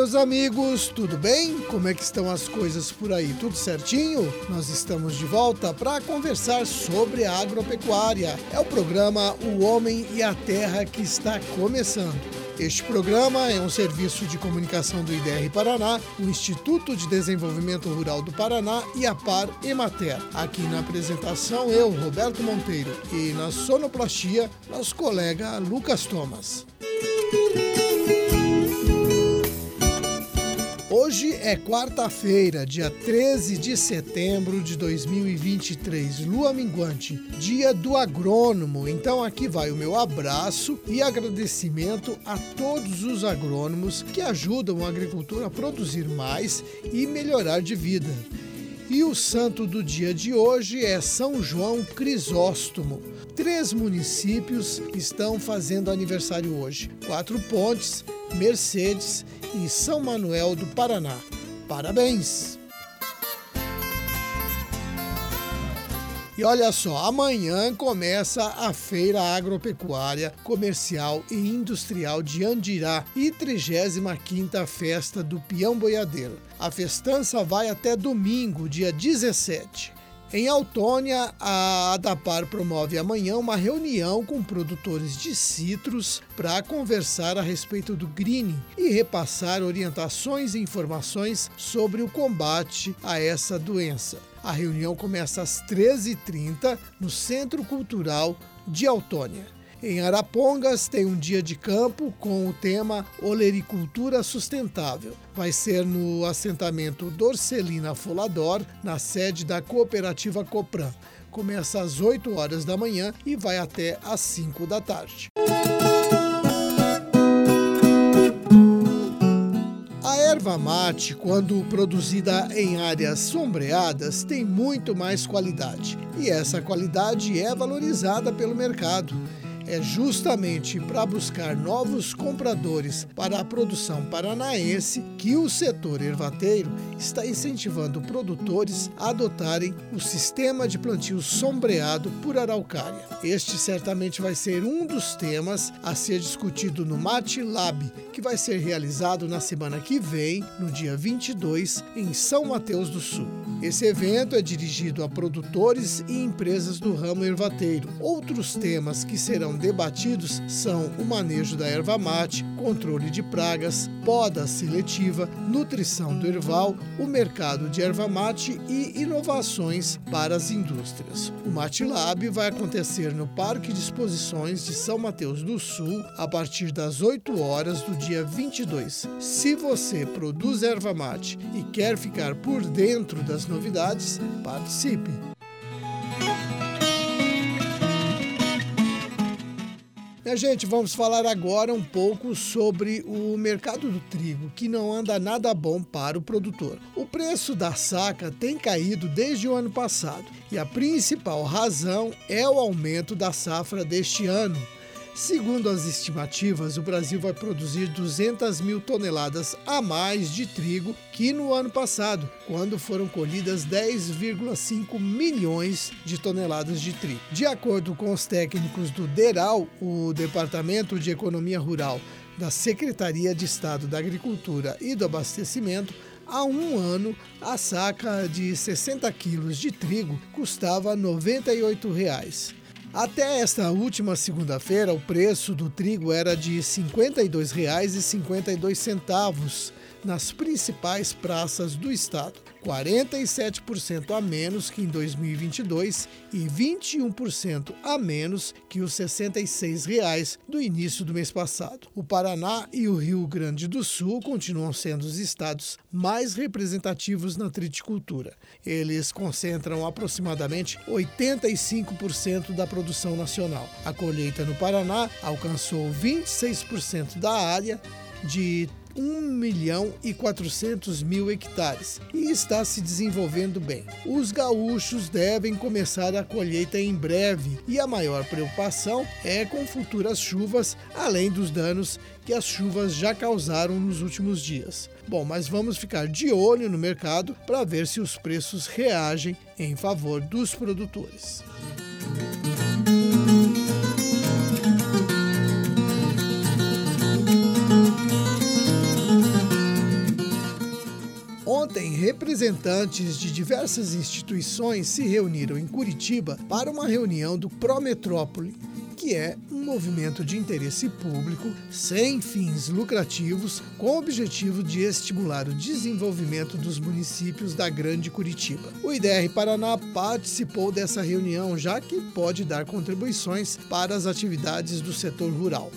meus amigos, tudo bem? Como é que estão as coisas por aí? Tudo certinho? Nós estamos de volta para conversar sobre a agropecuária. É o programa O Homem e a Terra que está começando. Este programa é um serviço de comunicação do IDR Paraná, o Instituto de Desenvolvimento Rural do Paraná e a Par Emater. Aqui na apresentação, eu, Roberto Monteiro, e na sonoplastia, nosso colega Lucas Thomas. Hoje é quarta-feira, dia 13 de setembro de 2023, lua minguante, dia do agrônomo. Então aqui vai o meu abraço e agradecimento a todos os agrônomos que ajudam o agricultor a produzir mais e melhorar de vida. E o santo do dia de hoje é São João Crisóstomo. Três municípios estão fazendo aniversário hoje: Quatro Pontes, Mercedes e São Manuel do Paraná. Parabéns! E olha só, amanhã começa a Feira Agropecuária, Comercial e Industrial de Andirá e 35ª Festa do Peão Boiadeiro. A festança vai até domingo, dia 17. Em Autônia, a Adapar promove amanhã uma reunião com produtores de citros para conversar a respeito do greening e repassar orientações e informações sobre o combate a essa doença. A reunião começa às 13h30 no Centro Cultural de Autônia. Em Arapongas tem um dia de campo com o tema Olericultura Sustentável. Vai ser no assentamento Dorcelina Folador, na sede da cooperativa Copran. Começa às 8 horas da manhã e vai até às 5 da tarde. A erva mate, quando produzida em áreas sombreadas, tem muito mais qualidade. E essa qualidade é valorizada pelo mercado é justamente para buscar novos compradores para a produção paranaense que o setor ervateiro está incentivando produtores a adotarem o sistema de plantio sombreado por araucária. Este certamente vai ser um dos temas a ser discutido no Mate Lab, que vai ser realizado na semana que vem, no dia 22, em São Mateus do Sul. Esse evento é dirigido a produtores e empresas do ramo ervateiro. Outros temas que serão debatidos são o manejo da erva mate, controle de pragas, poda seletiva, nutrição do erval, o mercado de erva mate e inovações para as indústrias. O Mate Lab vai acontecer no Parque de Exposições de São Mateus do Sul a partir das 8 horas do dia 22. Se você produz erva mate e quer ficar por dentro das novidades, participe! Minha gente, vamos falar agora um pouco sobre o mercado do trigo, que não anda nada bom para o produtor. O preço da saca tem caído desde o ano passado e a principal razão é o aumento da safra deste ano. Segundo as estimativas, o Brasil vai produzir 200 mil toneladas a mais de trigo que no ano passado, quando foram colhidas 10,5 milhões de toneladas de trigo. De acordo com os técnicos do DERAL, o Departamento de Economia Rural da Secretaria de Estado da Agricultura e do Abastecimento, há um ano a saca de 60 quilos de trigo custava 98 reais. Até esta última segunda-feira, o preço do trigo era de R$ 52,52 nas principais praças do estado, 47% a menos que em 2022 e 21% a menos que os 66 reais do início do mês passado. O Paraná e o Rio Grande do Sul continuam sendo os estados mais representativos na triticultura. Eles concentram aproximadamente 85% da produção nacional. A colheita no Paraná alcançou 26% da área de 1 milhão e 400 mil hectares e está se desenvolvendo bem. Os gaúchos devem começar a colheita em breve e a maior preocupação é com futuras chuvas, além dos danos que as chuvas já causaram nos últimos dias. Bom, mas vamos ficar de olho no mercado para ver se os preços reagem em favor dos produtores. Representantes de diversas instituições se reuniram em Curitiba para uma reunião do Prometrópole, que é um movimento de interesse público sem fins lucrativos, com o objetivo de estimular o desenvolvimento dos municípios da Grande Curitiba. O IDR Paraná participou dessa reunião, já que pode dar contribuições para as atividades do setor rural.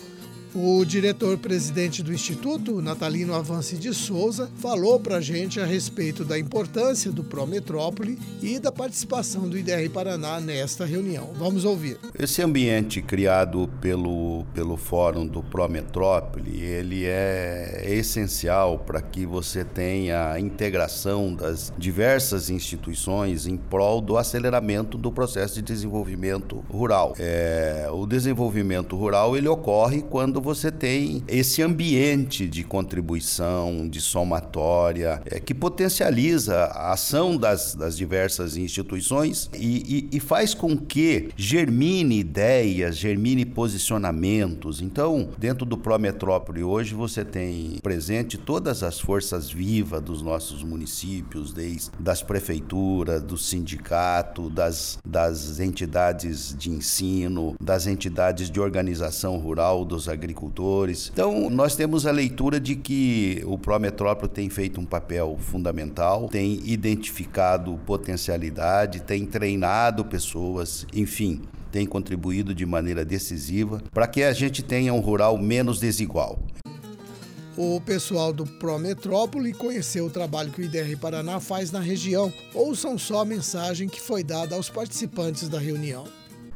O diretor-presidente do Instituto, Natalino Avance de Souza, falou para a gente a respeito da importância do Prometrópole e da participação do IDR Paraná nesta reunião. Vamos ouvir. Esse ambiente criado pelo, pelo Fórum do Prometrópole, ele é essencial para que você tenha a integração das diversas instituições em prol do aceleramento do processo de desenvolvimento rural. É, o desenvolvimento rural ele ocorre quando você tem esse ambiente de contribuição, de somatória, é, que potencializa a ação das, das diversas instituições e, e, e faz com que germine ideias, germine posicionamentos. Então, dentro do Prometrópole hoje, você tem presente todas as forças vivas dos nossos municípios, desde das prefeituras, do sindicato, das, das entidades de ensino, das entidades de organização rural, dos agricultores agricultores. Então, nós temos a leitura de que o Prometrópole tem feito um papel fundamental, tem identificado potencialidade, tem treinado pessoas, enfim, tem contribuído de maneira decisiva para que a gente tenha um rural menos desigual. O pessoal do Prometrópole conheceu o trabalho que o IDR Paraná faz na região. Ouçam só a mensagem que foi dada aos participantes da reunião.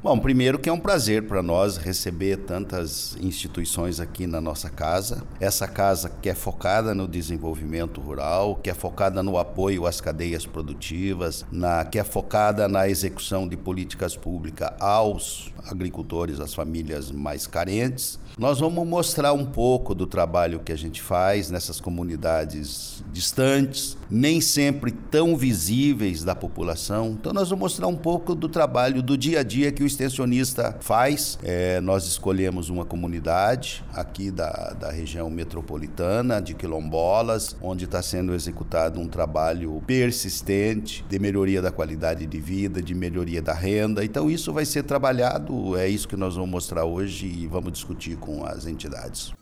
Bom, primeiro que é um prazer para nós receber tantas instituições aqui na nossa casa. Essa casa que é focada no desenvolvimento rural, que é focada no apoio às cadeias produtivas, na, que é focada na execução de políticas públicas aos agricultores, às famílias mais carentes. Nós vamos mostrar um pouco do trabalho que a gente faz nessas comunidades distantes, nem sempre tão visíveis da população. Então, nós vamos mostrar um pouco do trabalho do dia a dia que o extensionista faz. É, nós escolhemos uma comunidade aqui da, da região metropolitana de quilombolas, onde está sendo executado um trabalho persistente de melhoria da qualidade de vida, de melhoria da renda. Então, isso vai ser trabalhado, é isso que nós vamos mostrar hoje e vamos discutir com as entidades.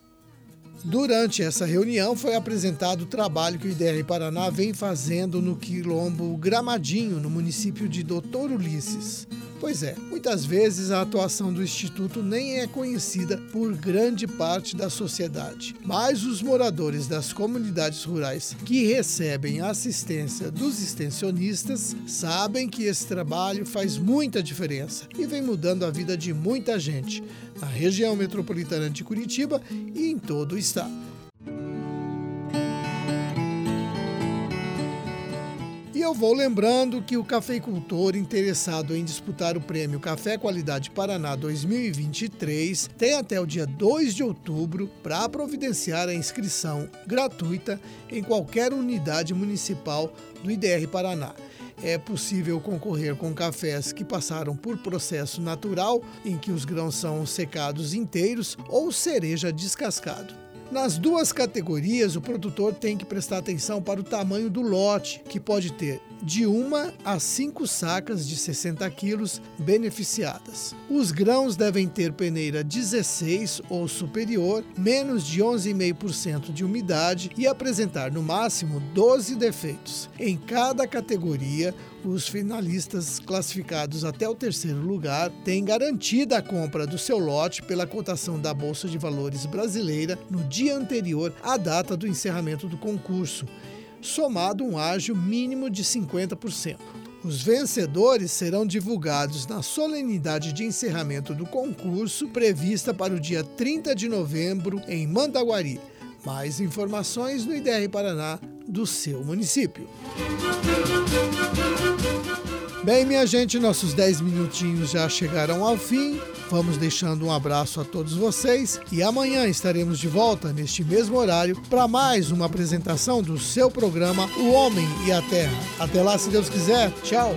Durante essa reunião foi apresentado o trabalho que o IDR Paraná vem fazendo no quilombo Gramadinho, no município de Doutor Ulisses. Pois é, muitas vezes a atuação do Instituto nem é conhecida por grande parte da sociedade, mas os moradores das comunidades rurais que recebem assistência dos extensionistas sabem que esse trabalho faz muita diferença e vem mudando a vida de muita gente na região metropolitana de Curitiba e em todo o estado. Eu vou lembrando que o cafeicultor interessado em disputar o prêmio Café Qualidade Paraná 2023 tem até o dia 2 de outubro para providenciar a inscrição gratuita em qualquer unidade municipal do IDR Paraná. É possível concorrer com cafés que passaram por processo natural, em que os grãos são secados inteiros, ou cereja descascado. Nas duas categorias, o produtor tem que prestar atenção para o tamanho do lote, que pode ter de uma a cinco sacas de 60 quilos beneficiadas. Os grãos devem ter peneira 16 ou superior, menos de 11,5% de umidade e apresentar no máximo 12 defeitos. Em cada categoria, os finalistas classificados até o terceiro lugar têm garantida a compra do seu lote pela cotação da Bolsa de Valores brasileira no dia anterior à data do encerramento do concurso somado um ágio mínimo de 50%. Os vencedores serão divulgados na solenidade de encerramento do concurso, prevista para o dia 30 de novembro, em Mandaguari. Mais informações no IDR Paraná do seu município. Bem, minha gente, nossos 10 minutinhos já chegaram ao fim. Vamos deixando um abraço a todos vocês e amanhã estaremos de volta neste mesmo horário para mais uma apresentação do seu programa O Homem e a Terra. Até lá, se Deus quiser. Tchau.